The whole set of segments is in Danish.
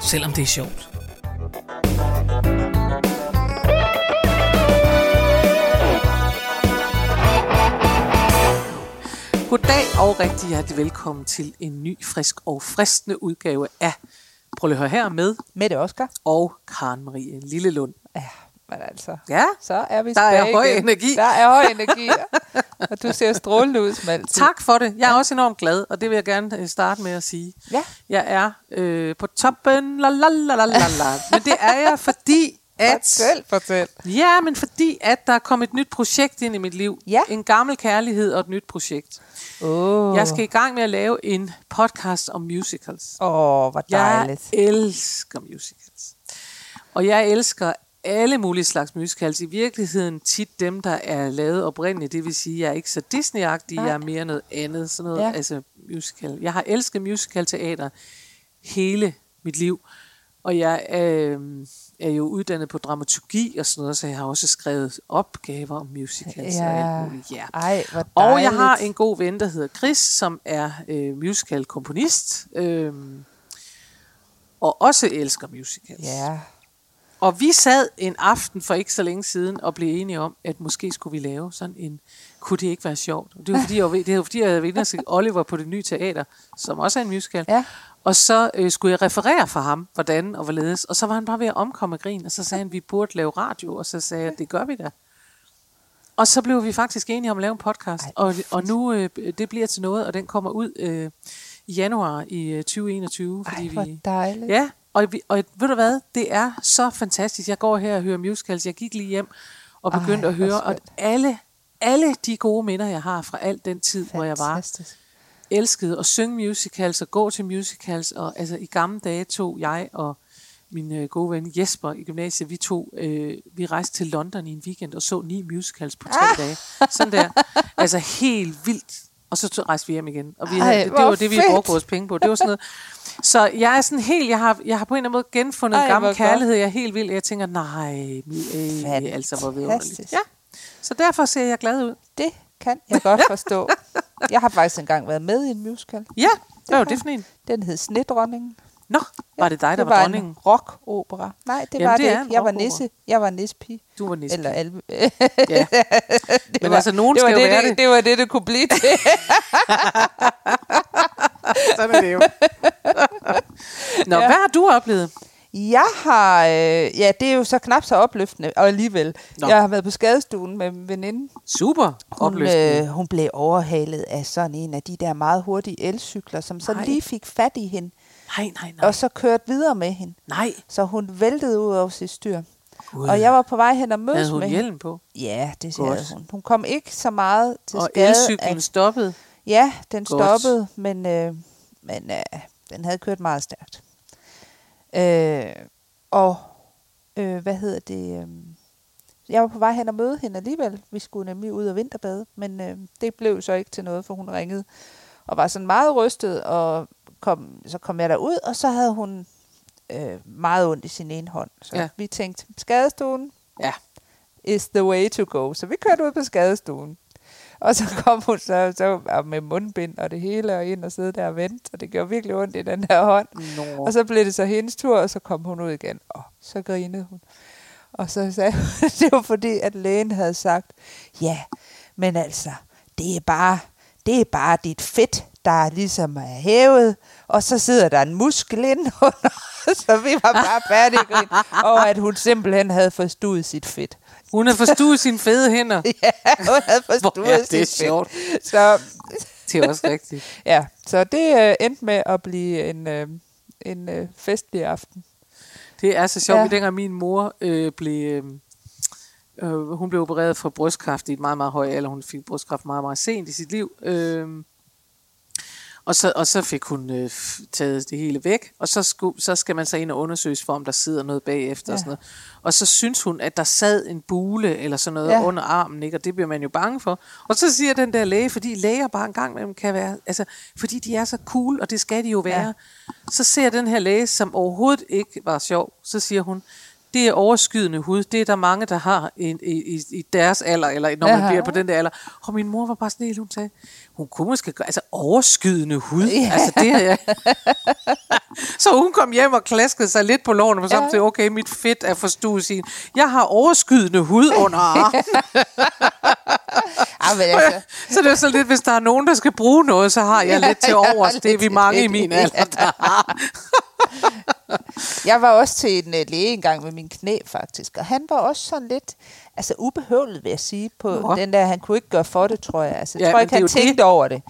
selvom det er sjovt. Goddag og rigtig hjertelig velkommen til en ny, frisk og fristende udgave af Prøv lige at høre her med Mette Oskar. og Karen Marie Lillelund. Ja, men altså, Ja, så er vi Der er høj igen. energi. Der er høj energi. og du ser strålende ud som altid. tak for det. Jeg er også enormt glad, og det vil jeg gerne øh, starte med at sige. Ja. Jeg er øh, på toppen, la la la la la la. Men det er jeg, fordi at... Fortæl, fortæl. Ja, men fordi at der er kommet et nyt projekt ind i mit liv. Ja. En gammel kærlighed og et nyt projekt. Åh, Jeg skal i gang med at lave en podcast om musicals. Åh, hvor Jeg dejligt. elsker musicals. Og jeg elsker alle mulige slags musicals. I virkeligheden tit dem, der er lavet oprindeligt. Det vil sige, jeg er ikke så Disney-agtig, jeg er mere noget andet. Sådan noget, Ja. altså musical. Jeg har elsket musical-teater hele mit liv. Og jeg øh, er jo uddannet på dramaturgi og sådan noget, så jeg har også skrevet opgaver om musicals og Ja. alt muligt. Ja. Ej. Og jeg har en god ven, der hedder Chris, som er øh, musical-komponist. Øh, og også elsker musicals. Ja, Og vi sad en aften for ikke så længe siden og blev enige om, at måske skulle vi lave sådan en, kunne det ikke være sjovt? Det var fordi, jeg, var, det var, fordi jeg havde været inde Oliver på det nye teater, som også er en musical. Ja. Og så øh, skulle jeg referere for ham, hvordan og hvorledes. Og så var han bare ved at omkomme af grin, og så sagde han, at vi burde lave radio, og så sagde jeg, det gør vi da. Og så blev vi faktisk enige om at lave en podcast, Ej, og, og nu øh, det bliver til noget, og den kommer ud øh, i januar i øh, 2021. Fordi Ej, hvor vi, dejligt. Ja, og, vi, og ved du hvad, det er så fantastisk. Jeg går her og hører musicals. Jeg gik lige hjem og Ej, begyndte at hvor høre, og alle, alle de gode minder, jeg har fra al den tid, hvor jeg var Fantastisk. elskede at synge musicals og gå til musicals. Og altså i gamle dage tog jeg og min øh, gode ven Jesper i gymnasiet, vi tog, øh, vi rejste til London i en weekend og så ni musicals på tre Ah! dage. Sådan der. Altså helt vildt. Og så rejste vi hjem igen. Og vi Ej, havde, det, det var det, vi brugte vores penge på. Det var sådan noget. Så jeg er sådan helt, jeg har, jeg har på en eller anden måde genfundet Ej, gammel godt. kærlighed. Jeg er helt vild. Jeg tænker, nej, øh, altså hvor vidunderligt. Ja. Så derfor ser jeg glad ud. Det kan jeg godt forstå. Jeg har faktisk engang været med i en musical. Ja, hvad var det for en? Den hed Snedronningen. Nå, var det dig, der det var var dronningen? en rock-opera. Nej, det Jamen, var det det, ikke. Jeg var nisse. Jeg var nissepige. Du var næsten. Eller alve. Ja. det Men altså, nogen det var skal jo det, være det, det. det var det, det kunne blive til. Sådan er det jo. Nå, Ja. hvad har du oplevet? Jeg har, øh, ja, det er jo så knap så opløftende, og alligevel. Nå. Jeg har været på skadestuen med en veninde. Super Hun, opløftende. øh, hun blev overhalet af sådan en af de der meget hurtige elcykler, som så Nej. lige fik fat i hende, Nej, nej, nej. og så kørte videre med hende. Nej. Så hun væltede ud over sit styr. Gud. Og jeg var på vej hen og mødes Havde hun med hende. hjelm på? Ja, det havde hun. Hun kom ikke så meget til Og skade. elcyklen at- stoppede? Ja, den Godt. stoppede, men, øh, men øh, den havde kørt meget stærkt. Øh, og øh, hvad hedder det? Øh, jeg var på vej hen og møde hende alligevel. Vi skulle nemlig ud og vinterbade, men øh, det blev så ikke til noget, for hun ringede og var sådan meget rystet, og kom, så kom jeg derud, og så havde hun øh, meget ondt i sin ene hånd. Så Ja. vi tænkte, skadestuen Ja. is the way to go. Så vi kørte ud på skadestuen. Og så kom hun så, så med mundbind og det hele, og ind og sidde der og vente, og det gjorde virkelig ondt i den der hånd. Nå. Og så blev det så hendes tur, og så kom hun ud igen, og så grinede hun. Og så sagde hun, det var fordi, at lægen havde sagt, ja, men altså, det er bare, det er bare dit fedt, der ligesom er hævet, og så sidder der en muskel ind under, så vi var bare færdige og at hun simpelthen havde forstuet sit fedt. Hun har forstuet sine fede hænder. Ja, hun havde forstuet er det sit sjovt. fedt. Så, Det er også rigtigt. ja, så det øh, endte med at blive en, øh, en øh, festlig aften. Det er så sjovt, Ja. ja. dengang min mor øh, blev... Øh, øh, hun blev opereret for brystkræft i et meget, meget høj alder. Hun fik brystkræft meget, meget sent i sit liv. Øh, Og så, og så fik hun øh, taget det hele væk, og så, skulle, så skal man så ind og undersøges for, om der sidder noget bagefter. Ja. Og, sådan noget. og så synes hun, at der sad en bule eller sådan noget Ja. under armen, ikke? og det bliver man jo bange for. Og så siger den der læge, fordi læger bare en gang imellem kan være, altså, fordi de er så cool, og det skal de jo være. Ja. Så ser den her læge, som overhovedet ikke var sjov, så siger hun, det er overskydende hud. Det er der mange, der har i, i, i- deres alder, eller når man Jaha. bliver på den der alder. Og min mor var bare sådan helt, hun sagde, hun kunne måske gøre, altså overskydende hud. Ja. Ja. Altså det er Så hun kom hjem og klaskede sig lidt på lårene, og Ja. ja. okay, mit fedt er forstuet sin. Jeg har overskydende hud under armen. Men altså, så det er så lidt, hvis der er nogen, der skal bruge noget, så har jeg lidt til Ja, overs. Det er vi mange i min alder, der har. Jeg var også til en uh, læge engang med min knæ, faktisk. Og han var også sådan lidt altså, ubehøvlet, vil jeg sige, på Nå. den der. Han kunne ikke gøre for det, tror jeg. Altså, jeg Ja, tror ikke, det han tænkte over det.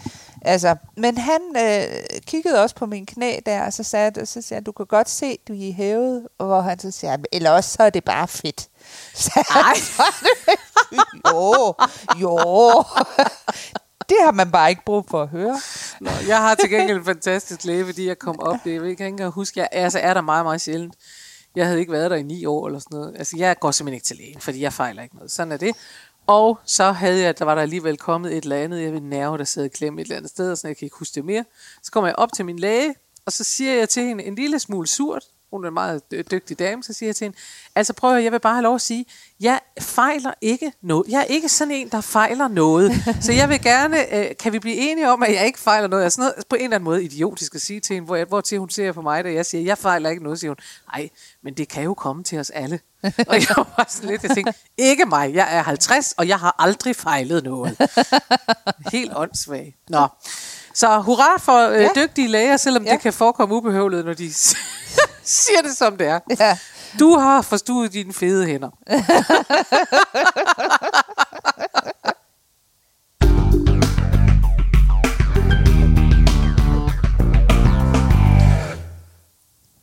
Altså, men han øh, kiggede også på min knæ der, og så sagde, så sagde han, du kan godt se, du er i hævet. Og hvor han så siger, eller også så er det bare fedt. Så Ej. jo, jo. Det har man bare ikke brug for at høre. Nå, jeg har til gengæld en fantastisk læge, fordi jeg kom op det. Jeg kan ikke engang huske, jeg altså, er der meget, meget sjældent. Jeg havde ikke været der i ni år eller sådan noget. Altså, jeg går simpelthen ikke til lægen, fordi jeg fejler ikke noget. Sådan er det. Og så havde jeg, der var der alligevel kommet et eller andet, jeg ved nerve, der sad klemme et eller andet sted, og sådan, jeg kan ikke huske det mere. Så kommer jeg op til min læge, og så siger jeg til hende en lille smule surt, hun er en meget dy- dygtig dame, så siger jeg til hende, altså prøv at høre, jeg vil bare have lov at sige, jeg fejler ikke noget. Jeg er ikke sådan en, der fejler noget. Så jeg vil gerne, øh, kan vi blive enige om, at jeg ikke fejler noget? Jeg er sådan noget på en eller anden måde idiotisk at sige til hende, hvor, jeg, hvor til hun ser på mig, da jeg siger, jeg fejler ikke noget, siger hun, nej, men det kan jo komme til os alle. og jeg var sådan lidt, jeg tænkte, ikke mig, jeg er 50, og jeg har aldrig fejlet noget. Helt åndssvag. Nå. Så hurra for øh, Ja. dygtige læger, selvom Ja. det kan forekomme ubehøvlet, når de siger det som det er. Ja. Du har forstuet dine fede hænder.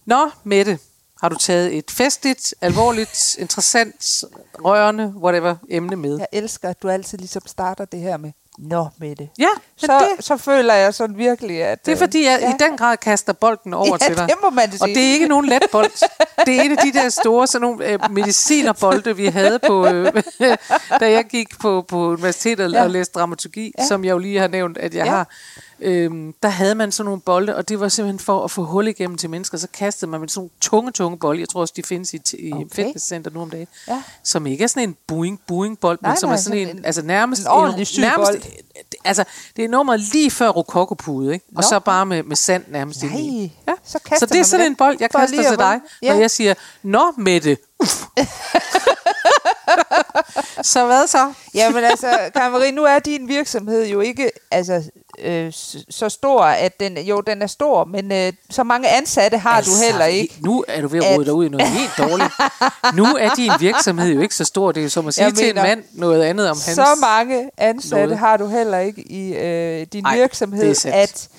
Nå, Mette, har du taget et festligt, alvorligt, interessant, rørende, whatever emne med? Jeg elsker, at du altid ligesom starter det her med, Nå, med det. Ja, men Så, det, så føler jeg sådan virkelig, at... det er øh, fordi, jeg ja. i den grad kaster bolden over Ja, til dig. det må man Og sige. det er ikke nogen let bold. Det er en af de der store sådan nogle, øh, medicinerbolde, vi havde på, øh, da jeg gik på, på universitetet Ja. og læste dramaturgi, Ja. som jeg jo lige har nævnt, at jeg Ja. har. Øhm, der havde man sådan nogle bolde, og det var simpelthen for at få hul igennem til mennesker. Så kastede man med sådan nogle tunge, tunge bolde. Jeg tror også, de findes i, i Okay. fitnesscenter nu om dagen. Ja. Som ikke er sådan en boing boing bold Nej, men som nej, er sådan en, en- altså nærmest en ordentlig syg bold. altså det er nummeret lige før rokokopude, ikke? Og Nå. så bare med, med sand nærmest Nej, ind i. så kaster så det er sådan en bold, jeg kaster til dig. Ja. når jeg siger, Nå, Mette. Så hvad så? Jamen altså, Karin nu er din virksomhed jo ikke altså, øh, så stor, at den, jo, den er stor, men øh, så mange ansatte har altså, du heller ikke. Nu er du ved at rode dig ud i noget helt dårligt. Nu er din virksomhed jo ikke så stor. Det er jo som at sige Jeg til en mener, mand noget andet om hans... Så mange ansatte noget. har du heller ikke i øh, din Ej, virksomhed, er at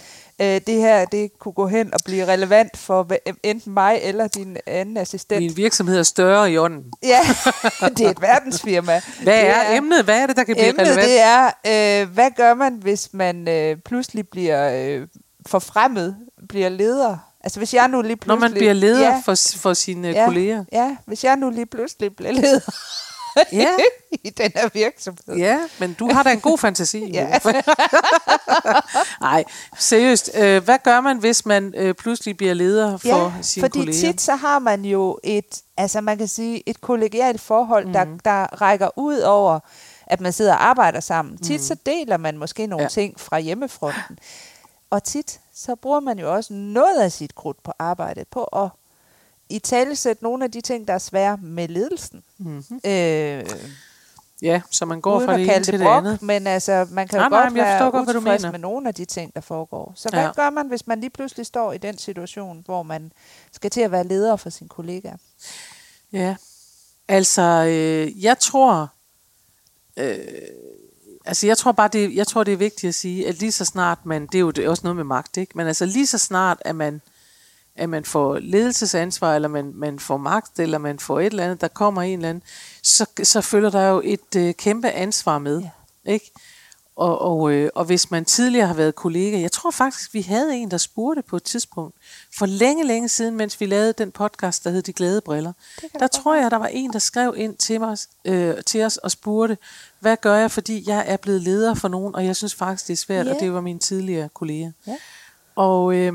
øh, det her det kunne gå hen og blive relevant for enten mig eller din anden assistent. Min virksomhed er større i ånden. Ja, det er et verdensfirma. Hvad Det er, emnet? Hvad er det, der kan blive Emnet relevant? det er, øh, hvad gør man, hvis man øh, pludselig bliver øh, forfremmet, bliver leder? Altså hvis jeg nu lige Når pludselig... man bliver leder ja, for, for sine ja, kolleger. Ja, hvis jeg nu lige pludselig bliver leder Ja. i den her virksomhed. Ja, men du har da en god fantasi. Ja. Nej, seriøst. Øh, hvad gør man, hvis man øh, pludselig bliver leder for ja, sine fordi kolleger? tit så har man jo et, altså man kan sige, et kollegialt forhold, mm. der, der rækker ud over, at man sidder og arbejder sammen. Tit så deler man måske nogle. Ja. ting fra hjemmefronten. Og tit så bruger man jo også noget af sit krudt på arbejdet på at i talesætte nogle af de ting, der er svære med ledelsen. Mm-hmm. Øh, Ja, så man går fra det ene til det det brok, andet. men altså, man kan jo Nej, godt være godt, hvad du mener. med nogle af de ting, der foregår. Så hvad Ja. gør man, hvis man lige pludselig står i den situation, hvor man skal til at være leder for sine kollegaer? Ja, altså, øh, jeg tror, øh, altså jeg tror bare, det, jeg tror, det er vigtigt at sige, at lige så snart man, det er jo det er også noget med magt, ikke? Men altså lige så snart, at man, at man får ledelsesansvar, eller man, man får magt, eller man får et eller andet, der kommer en eller anden, så, så følger der jo et øh, kæmpe ansvar med, Ja. ikke? Og, og, øh, og hvis man tidligere har været kollega, jeg tror faktisk, vi havde en, der spurgte på et tidspunkt, for længe, længe siden, mens vi lavede den podcast, der hed De Glade Briller, der tror jeg, der var en, der skrev ind til, mig, øh, til os og spurgte, hvad gør jeg, fordi jeg er blevet leder for nogen, og jeg synes faktisk, det er svært, Ja. og det var min tidligere kollega. Ja. Og, øh,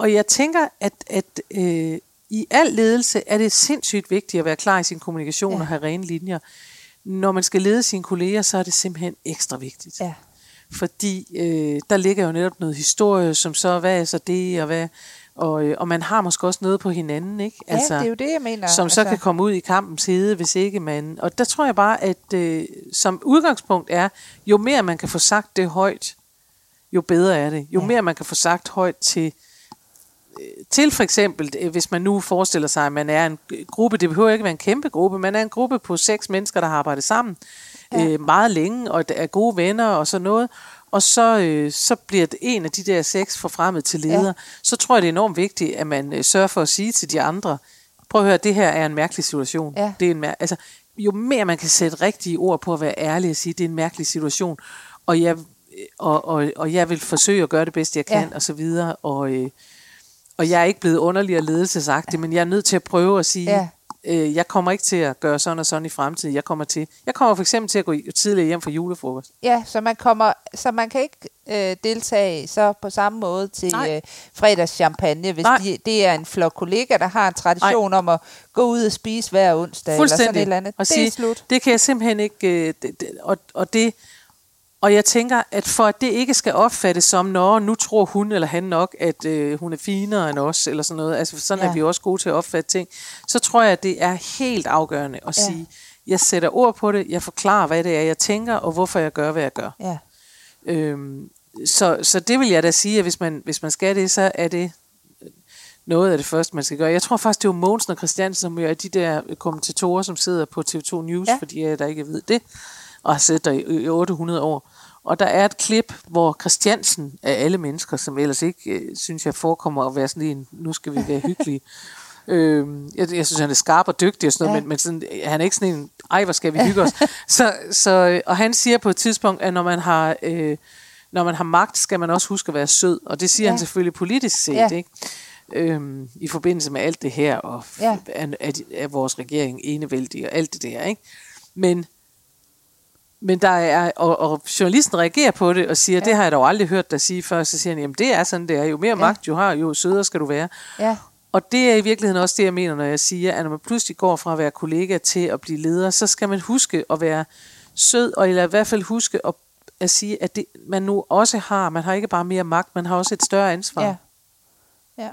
og jeg tænker, at, at øh, i al ledelse er det sindssygt vigtigt at være klar i sin kommunikation Ja. og have rene linjer. Når man skal lede sine kolleger, så er det simpelthen ekstra vigtigt. Ja. Fordi øh, der ligger jo netop noget historie, som så, hvad er så det, og hvad... Og, øh, og man har måske også noget på hinanden, ikke? Altså, ja, det er jo det, jeg mener. som så altså, kan komme ud i kampens hede, hvis ikke man... Og der tror jeg bare, at øh, som udgangspunkt er, jo mere man kan få sagt det højt, jo bedre er det. Jo Ja. mere man kan få sagt højt til, til for eksempel, øh, hvis man nu forestiller sig, at man er en øh, gruppe, det behøver ikke være en kæmpe gruppe, man er en gruppe på seks mennesker, der har arbejdet sammen Ja. øh, meget længe, og er gode venner og sådan noget, og så, øh, så bliver det en af de der seks forfremmet til leder, Ja. så tror jeg, det er enormt vigtigt, at man øh, sørger for at sige til de andre, prøv at høre, det her er en mærkelig situation. Ja. Det er en mær- altså, jo mere man kan sætte rigtige ord på at være ærlig og sige, det er en mærkelig situation, og jeg, og, og, og jeg vil forsøge at gøre det bedste, jeg kan, ja. og så videre, og, øh, og jeg er ikke blevet underlig og ledelsesagtig, men jeg er nødt til at prøve at sige, Ja. øh, jeg kommer ikke til at gøre sådan og sådan i fremtiden. Jeg kommer til, jeg kommer for eksempel til at gå tidligere hjem fra julefrokost. Ja, så man kommer, så man kan ikke øh, deltage så på samme måde til Nej. øh, fredags champagne, hvis Nej. de, det er en flok kollegaer, der har en tradition om at gå ud og spise hver onsdag eller sådan et eller andet. Og det sige, er slut. Det kan jeg simpelthen ikke... Øh, det, det, og, og det... Og jeg tænker, at for at det ikke skal opfattes som, når nu tror hun eller han nok, at øh, hun er finere end os, eller sådan noget, altså sådan Ja. er vi også gode til at opfatte ting, så tror jeg, at det er helt afgørende at Ja. sige, jeg sætter ord på det, jeg forklarer, hvad det er, jeg tænker, og hvorfor jeg gør, hvad jeg gør. Ja. Øhm, så, så det vil jeg da sige, at hvis man, hvis man skal det, så er det noget af det første, man skal gøre. Jeg tror faktisk, det er jo Mogensen og Christiansen, som jo er de der kommentatorer, som sidder på TV2 News, Ja. ja. fordi jeg der ikke ved det, og har siddet der i, i 800 år. Og der er et klip, hvor Christiansen af alle mennesker, som ellers ikke, øh, synes jeg, forekommer at være sådan en, nu skal vi være hyggelige. øhm, jeg, jeg synes, han er skarp og dygtig og sådan noget, Ja. men, men sådan, han er ikke sådan en, ej, hvor skal vi hygge os. så, så, øh, og han siger på et tidspunkt, at når man har... Øh, når man har magt, skal man også huske at være sød. Og det siger Ja. han selvfølgelig politisk set, Ja. ikke? Øhm, I forbindelse med alt det her, og Ja. er, er, de- er vores regering enevældig, og alt det der, ikke? Men, men der er, og, og journalisten reagerer på det, og siger, ja. det har jeg dog aldrig hørt dig sige før, så siger han, jamen det er sådan, det er. Jo mere Ja. magt du har, jo sødere skal du være. Ja. Og det er i virkeligheden også det, jeg mener, når jeg siger, at når man pludselig går fra at være kollega til at blive leder, så skal man huske at være sød, og eller i hvert fald huske at, at sige, at det, man nu også har, man har ikke bare mere magt, man har også et større ansvar. Ja. Ja.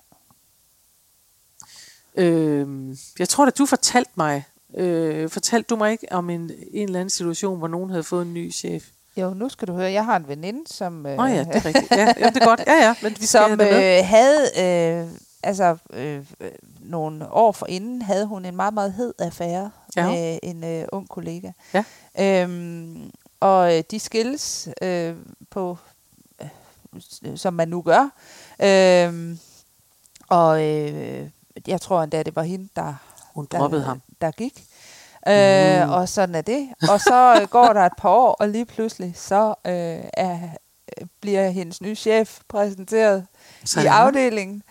Øhm, jeg tror, at du fortalte mig, øh, fortalte du mig ikke om en, en eller anden situation, hvor nogen havde fået en ny chef? Jo, nu skal du høre, jeg har en veninde, som... Øh, oh, ja, det er rigtigt. Ja, det er godt. Ja, ja, men vi skal som øh, havde, øh, altså øh, øh, nogle år forinden, havde hun en meget, meget hed affære Ja. med en øh, ung kollega. Ja. Øhm, og øh, de skilles øh, på, øh, som man nu gør. Øhm, og øh, jeg tror endda, det var hende, der, Hun der, ham. der gik. Øh, Mm. Og sådan er det. Og så øh, går der et par år, og lige pludselig så øh, er, øh, bliver hendes nye chef præsenteret Så i afdelingen.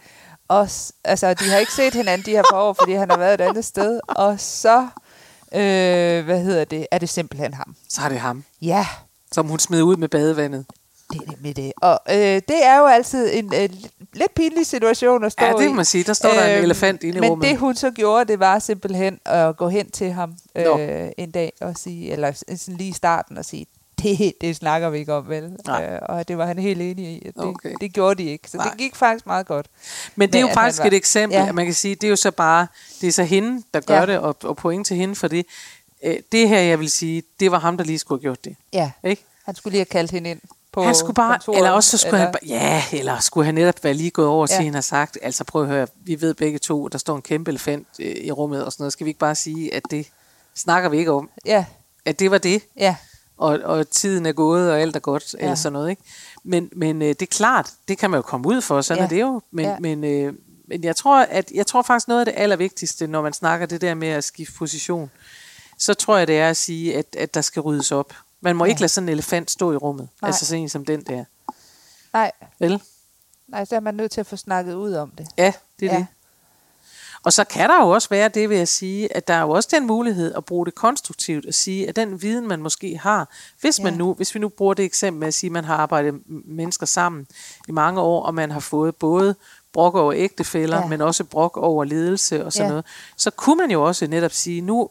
Og altså, de har ikke set hinanden de her par år, fordi han har været et andet sted. Og så, øh, hvad hedder det, er det simpelthen ham. Så er det ham, Ja, som hun smed ud med badevandet. Det er nemlig det. Og øh, det er jo altid en øh, lidt pinlig situation at stå Ja, det i. kan man sige. Der står der en Øhm, elefant inde i Men rummet. det hun så gjorde, det var simpelthen at gå hen til ham øh, en dag og sige, eller sådan lige i starten og sige, det, det snakker vi ikke om, vel? Nej. Øh, og det var han helt enig i. At det, Okay. det gjorde de ikke. Så Nej. det gik faktisk meget godt. Men det er jo faktisk var- et eksempel, Ja. at man kan sige, det er jo så bare, det er så hende, der gør ja. det, og, og point til hende for det. Øh, Det her, jeg vil sige, det var ham, der lige skulle have gjort det. Ja, Ikke? han skulle lige have kaldt hende ind på han skulle bare, kontoret, eller også så skulle eller- han ja, eller skulle han netop være lige gået over til Ja. hende og sagt, altså prøv at høre, vi ved begge to, der står en kæmpe elefant øh, i rummet og sådan noget, skal vi ikke bare sige, at det snakker vi ikke om, Ja, at det var det, ja, og, og tiden er gået, og alt er godt, ja. Eller sådan noget, ikke? Men, men øh, det er klart, det kan man jo komme ud for, sådan Ja. er det jo, men, ja. men, øh, men jeg tror, at jeg tror faktisk noget af det allervigtigste, når man snakker det der med at skifte position, så tror jeg, det er at sige, at, at der skal ryddes op. Man må Ja. ikke lade sådan en elefant stå i rummet. Nej. Altså sådan en som den der. Nej, Vel? nej, så er man nødt til at få snakket ud om det. Ja, det er Ja. det. Og så kan der jo også være det, vil jeg sige, at der er jo også den mulighed at bruge det konstruktivt, at sige, at den viden, man måske har, hvis, man Ja. nu, hvis vi nu bruger det eksempel med at sige, at man har arbejdet mennesker sammen i mange år, og man har fået både brok over ægtefælder, Ja. men også brok over ledelse og sådan Ja. noget, så kunne man jo også netop sige, nu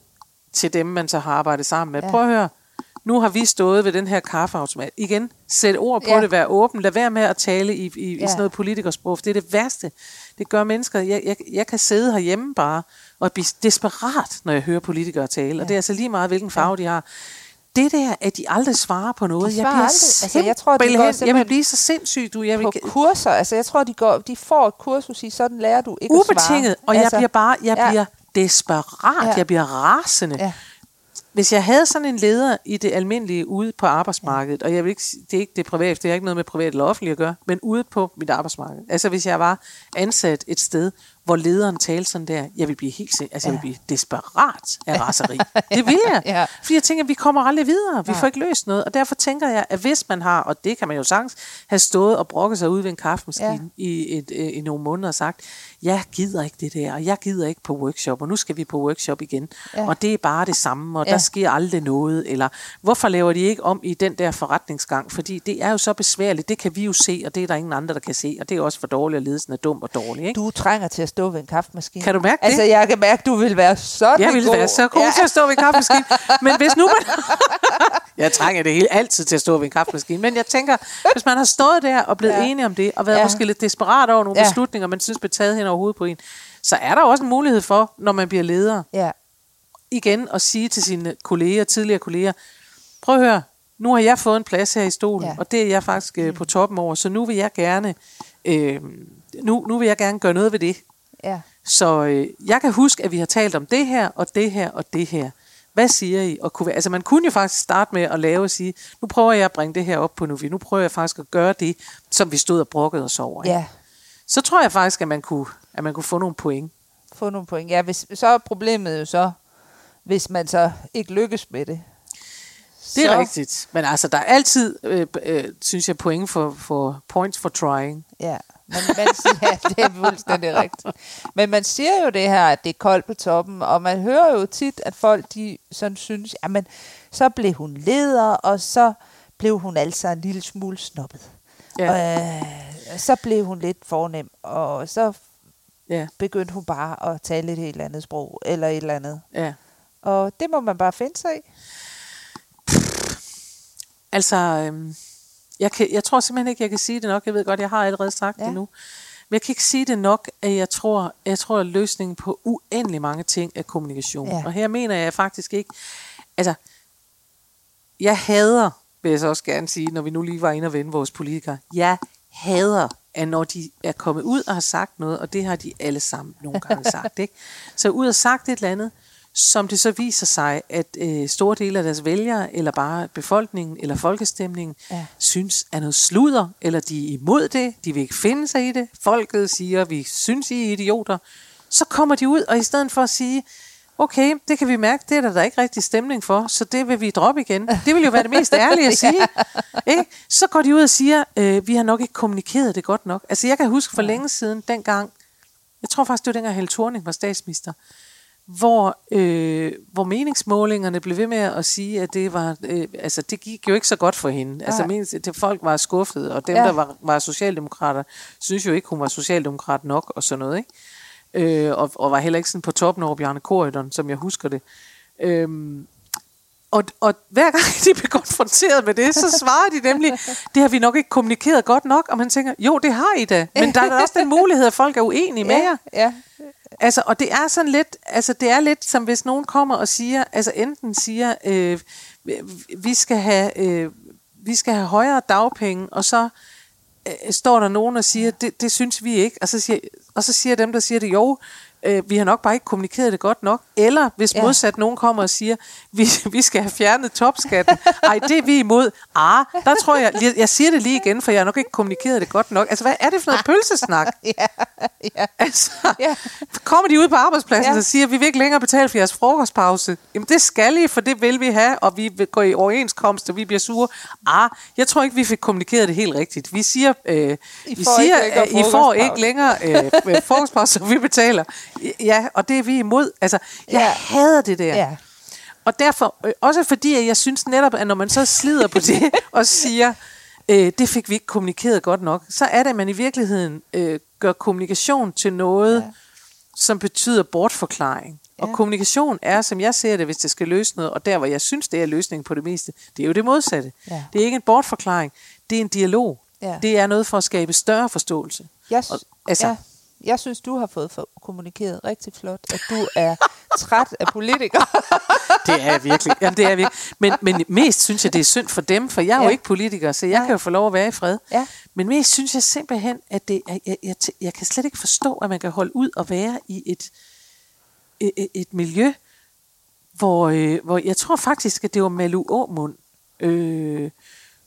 til dem, man så har arbejdet sammen med, ja. prøv at høre, nu har vi stået ved den her kaffeautomat. Igen, sæt ord på Ja. ja. det, vær åben, lad være med at tale i, i, i Ja. sådan noget politikersprog, det er det værste. Det gør mennesker, jeg, jeg, jeg kan sidde herhjemme bare og blive desperat, når jeg hører politikere tale, ja. Ja. og det er altså lige meget, hvilken farve de har. Det der, at de aldrig svarer på noget, De jeg bliver aldrig. Altså, jeg tror, de går jeg vil blive så sindssyg, du. Jeg vil, På kurser, altså jeg tror, de, går, de får et kursus i, sådan lærer du ikke at ubetinget, svare. og jeg altså, bliver bare, jeg ja. bliver desperat, Ja. jeg bliver rasende. Ja. Hvis jeg havde sådan en leder i det almindelige ude på arbejdsmarkedet, og jeg vil ikke, det er ikke det privat, det har ikke noget med privat eller offentligt at gøre, men ude på mit arbejdsmarked. Altså hvis jeg var ansat et sted, hvor lederen talte sådan der, jeg vil blive helt sind, altså jeg vil blive desperat af raseri. Det vil jeg. Ja. Fordi jeg tænker, vi kommer aldrig videre, vi får ikke løst noget, og derfor tænker jeg, at hvis man har, og det kan man jo sagtens, have stået og brokket sig ud ved en kaffemaskine ja. i, et, øh, i nogle måneder og sagt, jeg gider ikke det der, og jeg gider ikke på workshop, og nu skal vi på workshop igen, Ja. og det er bare det samme, og Ja. der sker aldrig noget, eller hvorfor laver de ikke om i den der forretningsgang, fordi det er jo så besværligt, det kan vi jo se, og det er der ingen andre, der kan se, og det er også for dårligt, og ledelsen er dum og dårlig, ikke? Du trænger til at stå ved en kaffemaskine. Kan du mærke det? Altså, jeg kan mærke, du vil være sådan Jeg ville god. være så god ja. til at stå ved en kaffemaskine. Men hvis nu man... jeg trænger det hele altid til at stå ved en kaffemaskine. Men jeg tænker, hvis man har stået der og blevet Ja. enige om det, og været Ja. måske lidt desperat over nogle Ja. beslutninger, man synes bliver taget hen hovedet på en, så er der også en mulighed for, når man bliver leder, Ja, igen at sige til sine kolleger, tidligere kolleger, prøv at høre, nu har jeg fået en plads her i stolen, Ja. og det er jeg faktisk øh, på toppen over, så nu vil jeg gerne, øh, nu, nu vil jeg gerne gøre noget ved det. ja. Så øh, jeg kan huske, at vi har talt om det her, og det her, og det her. Hvad siger I? Og kunne, altså man kunne jo faktisk starte med at lave og sige, nu prøver jeg at bringe det her op på nu, nu prøver jeg faktisk at gøre det, som vi stod og brokkede os over. ikke? Ja, Så tror jeg faktisk, at man kunne, at man kunne få nogle point. få nogle point. Ja, hvis, så er problemet jo så, hvis man så ikke lykkes med det. Det er så, rigtigt. Men altså, der er altid, øh, øh, synes jeg, point for, for points for trying. Ja, men man siger, ja, det er fuldstændig rigtigt. Men man siger jo det her, at det er koldt på toppen, og man hører jo tit, at folk de sådan synes, jamen, så blev hun leder, og så blev hun altså en lille smule snobbet. Ja. Ja. Øh, så blev hun lidt fornem, og så Ja, begyndte hun bare at tale et helt andet sprog, eller et eller andet. ja. Og det må man bare finde sig i. Altså, øhm, jeg, kan, jeg tror simpelthen ikke, jeg kan sige det nok. Jeg ved godt, jeg har allerede sagt Ja. det nu. Men jeg kan ikke sige det nok, at jeg tror, jeg tror at løsningen på uendelig mange ting er kommunikation. Ja. Og her mener jeg faktisk ikke... Altså, jeg hader, vil jeg så også gerne sige, når vi nu lige var inde og vende vores politikere. Jeg hader, at når de er kommet ud og har sagt noget, og det har de alle sammen nogle gange sagt, ikke? så ud og sagt et eller andet, som det så viser sig, at øh, store dele af deres vælgere, eller bare befolkningen, eller folkestemningen, Ja. synes er noget sludder, eller de er imod det, de vil ikke finde sig i det, folket siger, vi synes, I er idioter, så kommer de ud, og i stedet for at sige, okay, det kan vi mærke, det er der, der ikke rigtig stemning for, så det vil vi droppe igen. Det vil jo være det mest ærlige at sige. ikke? Så går de ud og siger, øh, vi har nok ikke kommunikeret det godt nok. Altså jeg kan huske for længe siden, dengang, jeg tror faktisk, det var dengang Helle Thorning var statsminister, hvor, øh, hvor meningsmålingerne blev ved med at sige, at det var, øh, altså det gik jo ikke så godt for hende. Altså menings, det, folk var skuffede, og dem, Ja. ja. der var, var socialdemokrater, synes jo ikke, hun var socialdemokrat nok, og sådan noget, ikke? Øh, og, og var heller ikke sådan på toppen over Bjarne Corydon, som jeg husker det. Øhm, og, og hver gang de blev konfronteret med det, så svarer de nemlig, det har vi nok ikke kommunikeret godt nok, og man tænker, jo, det har I da, men der er da også den mulighed, at folk er uenige med jer. ja, Altså, og det er sådan lidt, altså det er lidt som hvis nogen kommer og siger, altså enten siger, øh, vi skal have, øh, vi skal have højere dagpenge, og så øh, Øh, står der nogen og siger, det, det synes vi ikke, og så siger, og så siger dem, der siger det, jo, øh, vi har nok bare ikke kommunikeret det godt nok. Eller hvis Ja. modsat nogen kommer og siger, vi, vi skal have fjernet topskatten. Ej, det er vi imod. Ah, der tror jeg, jeg, jeg siger det lige igen, for jeg har nok ikke kommunikeret det godt nok. Altså, hvad er det for noget pølsesnak? Ja, ja. Altså, Ja. kommer de ud på arbejdspladsen Ja. og siger, vi vil ikke længere betale for jeres frokostpause. Jamen det skal I, for det vil vi have, og vi vil gå i overenskomst, og vi bliver sure. Ah, jeg tror ikke, vi fik kommunikeret det helt rigtigt. Vi siger, øh, I vi får siger ikke længere at I får frokostpause. ikke længere øh, frokostpause, så vi betaler. Ja, og det er vi imod. Altså, jeg Ja. hader det der. ja. Og derfor, øh, også fordi at jeg synes netop, at når man så slider på det og siger, øh, det fik vi ikke kommunikeret godt nok, så er det, at man i virkeligheden øh, gør kommunikation til noget, ja. som betyder bortforklaring. Ja. Og kommunikation er, som jeg ser det, hvis det skal løse noget, og der, hvor jeg synes, det er løsningen på det meste, det er jo det modsatte. Ja. Det er ikke en bortforklaring, det er en dialog. Ja. Det er noget for at skabe større forståelse. Jeg, Og- altså- ja, jeg synes, du har fået for- kommunikeret rigtig flot, at du er træt af politikere. Det er jeg virkelig. Jamen, det er jeg virkelig. Men, men mest synes jeg, det er synd for dem, for jeg er ja. jo ikke politiker, så jeg Nej. kan jo få lov at være i fred. Ja. Men mest synes jeg simpelthen, at det er, jeg, jeg, jeg kan slet ikke forstå, at man kan holde ud og være i et, et, et- miljø, hvor, øh, hvor jeg tror faktisk, at det var Malu Åmund, øh,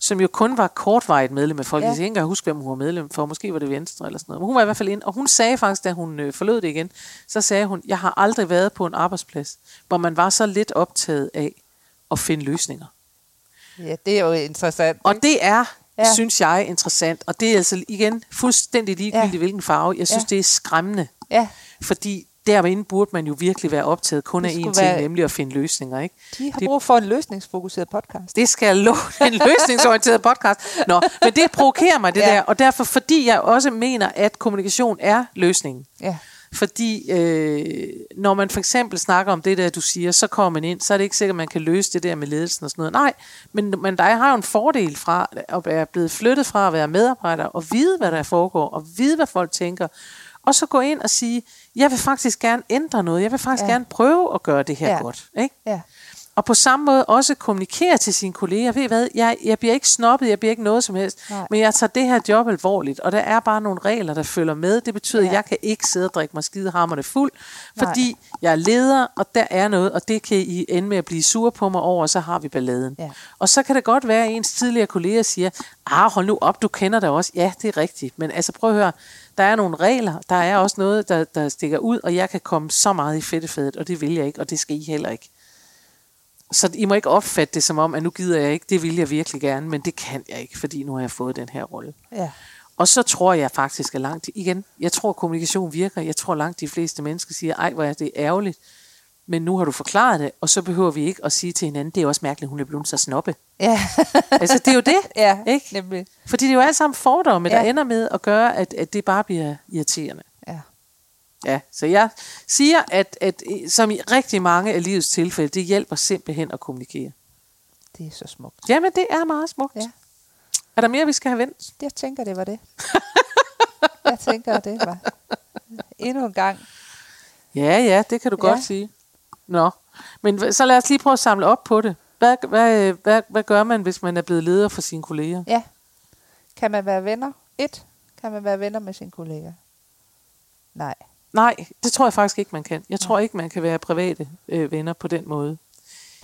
som jo kun var kortvarigt medlem af Folketinget. Ja. Jeg kan ikke engang huske, hvem hun var medlem for. Måske var det Venstre eller sådan noget. Men hun var i hvert fald ind, og hun sagde faktisk, da hun øh, forlod det igen, så sagde hun, jeg har aldrig været på en arbejdsplads, hvor man var så lidt optaget af at finde løsninger. ja, det er jo interessant. Og det er, Ja. synes jeg, interessant. Og det er altså igen fuldstændig ligegyldigt, Ja. hvilken farve. Jeg synes, ja. det er skræmmende. Ja, Fordi derinde burde man jo virkelig være optaget kun af én ting, være- nemlig at finde løsninger. Ikke? de har Det- brug for en løsningsfokuseret podcast. Det skal jeg love en løsningsorienteret podcast. Nå, men det provokerer mig, det ja. der. Og derfor, fordi jeg også mener, at kommunikation er løsningen. Ja, Fordi øh, når man for eksempel snakker om det der, du siger, så kommer man ind, så er det ikke sikkert, at man kan løse det der med ledelsen og sådan noget. Nej, men, men der har jo en fordel fra at være blevet flyttet fra at være medarbejder og vide, hvad der foregår, og vide, hvad folk tænker. Og så gå ind og sige, jeg vil faktisk gerne ændre noget, jeg vil faktisk Ja. gerne prøve at gøre det her ja. godt. Ikke? ja, Og på samme måde også kommunikere til sine kolleger. Ved I hvad, jeg, jeg bliver ikke snobbet, jeg bliver ikke noget som helst, Nej. men jeg tager det her job alvorligt, og der er bare nogle regler, der følger med. Det betyder, Ja. at jeg kan ikke sidde og drikke mig skidehammerne fuld, Nej. fordi jeg er leder, og der er noget, og det kan I ende med at blive sure på mig over, og så har vi balladen. Ja. Og så kan det godt være, at ens tidligere kolleger siger, ah, hold nu op, du kender det også. Ja, det er rigtigt, men altså prøv at høre, der er nogle regler, der er også noget, der, der stikker ud, og jeg kan komme så meget i fedtefadet, og det vil jeg ikke, og det skal I heller ikke. Så I må ikke opfatte det som om, at nu gider jeg ikke, det vil jeg virkelig gerne, men det kan jeg ikke, fordi nu har jeg fået den her rolle. ja, Og så tror jeg faktisk, at langt, igen, jeg tror, at kommunikation virker. Jeg tror, langt de fleste mennesker siger, ej, hvor er det ærgerligt. Men nu har du forklaret det, og så behøver vi ikke at sige til hinanden, det er også mærkeligt, hun er blevet så snoppe. ja, altså, det er jo det, ja, ikke? nemlig. Fordi det er jo alt sammen fordomme, der Ja. ender med at gøre, at, at det bare bliver irriterende. Ja, så jeg siger, at, at som i rigtig mange af livets tilfælde, det hjælper simpelthen at kommunikere. det er så smukt. Jamen, det er meget smukt. Ja. Er der mere, vi skal have vendt? Jeg tænker, det var det. jeg tænker, det var endnu en gang. Ja, ja, det kan du Ja. godt sige. Nå, men så lad os lige prøve at samle op på det. Hvad, hvad, hvad, hvad gør man, hvis man er blevet leder for sine kolleger? Ja. Kan man være venner? Et. Kan man være venner med sine kolleger? Nej. Nej, det tror jeg faktisk ikke, man kan. Jeg tror ikke, man kan være private øh, venner på den måde.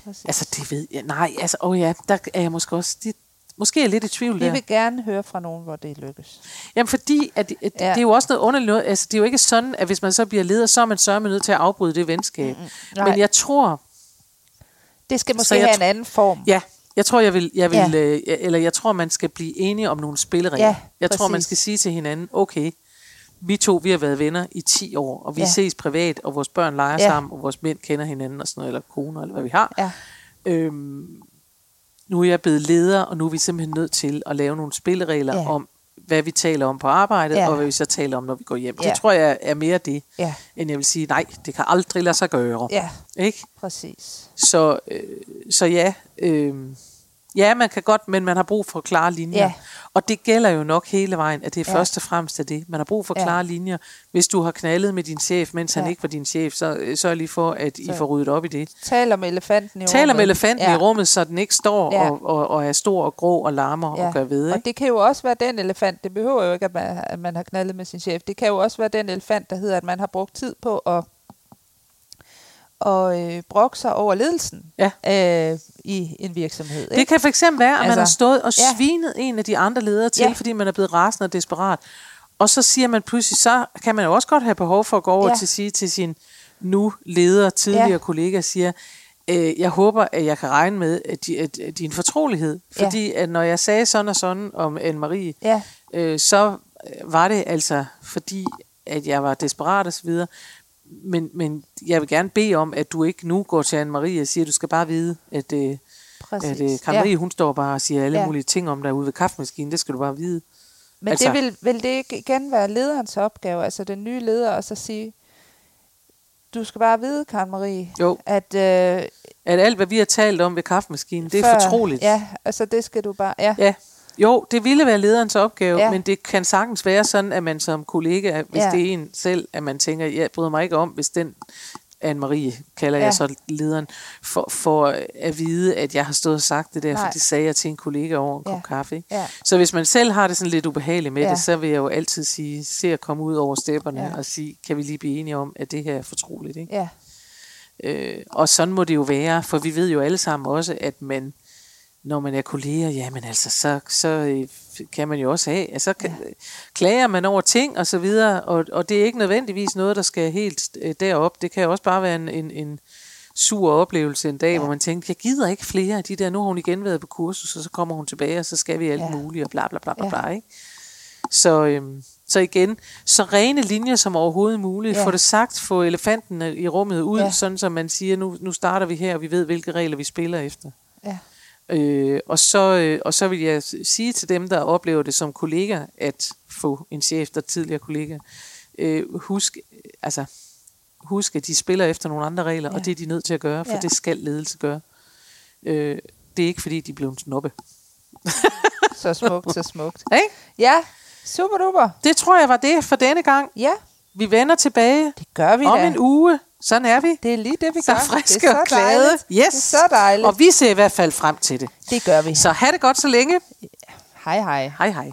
Præcis. Altså, det ved jeg. Nej, altså, åh ja, der er jeg måske også... Det, måske er jeg lidt i tvivl Vi der. vil gerne høre fra nogen, hvor det lykkes. Jamen fordi, at, at Ja. ja. det er jo også noget underligt noget. Altså, det er jo ikke sådan, at hvis man så bliver leder, så er man sørme nødt til at afbryde det venskab. Mm-hmm. Nej. Men jeg tror, Det skal måske have en anden form. ja, jeg tror, jeg vil, jeg vil Ja. øh, eller jeg tror, man skal blive enige om nogle spilleregler. Ja, jeg tror, man skal sige til hinanden, okay, vi to, vi har været venner i 10 år, og vi Ja. ses privat, og vores børn leger Ja. sammen, og vores mænd kender hinanden, og sådan noget, eller koner, eller hvad vi har. Ja. Øhm, nu er jeg blevet leder, og nu er vi simpelthen nødt til at lave nogle spilleregler Ja. om, hvad vi taler om på arbejdet, ja. og hvad vi så taler om, når vi går hjem. Ja. Det tror jeg er mere det, Ja. end jeg vil sige, nej, det kan aldrig lade sig gøre. Ja, Ikke? præcis. Så, øh, så ja, øh, Ja, man kan godt, men man har brug for klare linjer. Ja. Og det gælder jo nok hele vejen, at det er Ja. først og fremmest af det. Man har brug for Ja. klare linjer. Hvis du har knaldet med din chef, mens han Ja. ikke var din chef, så øh, sørg lige for, at I Så- får ryddet op i det. Tal om elefanten i Tal om rummet. elefanten Ja. i rummet, så den ikke står Ja. og, og, og er stor og grå og larmer Ja. og gør ved. Og Ikke? det kan jo også være den elefant, det behøver jo ikke, at man, at man har knaldet med sin chef. Det kan jo også være den elefant, der hedder, at man har brugt tid på at, at øh, brokke sig over ledelsen Ja. øh, i en virksomhed. Det Ikke? kan fx være, at altså, man har stået og ja. svinet en af de andre ledere til, Ja. fordi man er blevet rasende og desperat. Og så siger man pludselig, så kan man jo også godt have behov for at gå over Ja. til at sige til sin nu leder, tidligere Ja. kollega, siger, øh, jeg håber, at jeg kan regne med at, di, at, at din fortrolighed. Ja. Fordi at når jeg sagde sådan og sådan om Anne-Marie, Ja, øh, så var det altså fordi, at jeg var desperat og så videre. Men, men jeg vil gerne bede om, at du ikke nu går til Anne-Marie og siger, at du skal bare vide, at, øh, præcis. at øh, Karen Marie, hun står bare og siger alle Ja. ja. mulige ting om dig ude ved kaffemaskinen. Det skal du bare vide. Men Altså- det vil, vil det ikke igen være lederens opgave, altså den nye leder, og så sige, du skal bare vide, Karen Marie, Jo, at... Øh, at alt, hvad vi har talt om ved kaffemaskinen, det er før- fortroligt. Ja, altså det skal du bare... Ja, ja. Jo, det ville være lederens opgave, Ja. men det kan sagtens være sådan, at man som kollega, hvis Ja. det er en selv, at man tænker, jeg bryder mig ikke om, hvis den Anne-Marie, kalder Ja. jeg så lederen, for, for at vide, at jeg har stået og sagt det der, Nej. for det sagde jeg til en kollega over en Ja. kop kaffe. Ikke? ja, Så hvis man selv har det sådan lidt ubehageligt med Ja. det, så vil jeg jo altid sige, se at komme ud over stepperne ja. og sige, kan vi lige blive enige om, at det her er fortroligt. Ikke? ja, Øh, og sådan må det jo være, for vi ved jo alle sammen også, at man, når man er kolleger, jamen altså, så, så øh, kan man jo også have, altså, så kan, ja. klager man over ting og så videre, og, og det er ikke nødvendigvis noget, der skal helt øh, derop. Det kan også bare være en, en, en sur oplevelse en dag, Ja. hvor man tænker, jeg gider ikke flere af de der, nu har hun igen været på kursus, og så kommer hun tilbage, og så skal vi alt Ja. muligt, og bla bla bla bla, Ja. bla ikke? Så, øhm, så igen, så rene linjer som overhovedet muligt. Ja. Få det sagt, få elefanten i rummet ud, ja. sådan som man siger, nu, nu starter vi her, og vi ved, hvilke regler vi spiller efter. ja, Øh, og, så, øh, og så vil jeg sige til dem, der oplever det som kollega, at få en chef, der er tidligere kollega, øh, husk, altså, husk, at de spiller efter nogle andre regler, Ja. og det er de nødt til at gøre, for Ja. det skal ledelse gøre. Øh, det er ikke, fordi de er blevet snobbe. så smukt, så smukt. Ikke? Ja, super duper. Det tror jeg var det for denne gang. Ja, Vi vender tilbage det gør vi om da. en uge. Sådan er vi. Det er lige det, vi Så gør. friske det er så og glade. Yes. Det er så dejligt. Og vi ser i hvert fald frem til det. det gør vi. Så have det godt så længe. Hej hej. Hej hej.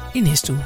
i næste uge.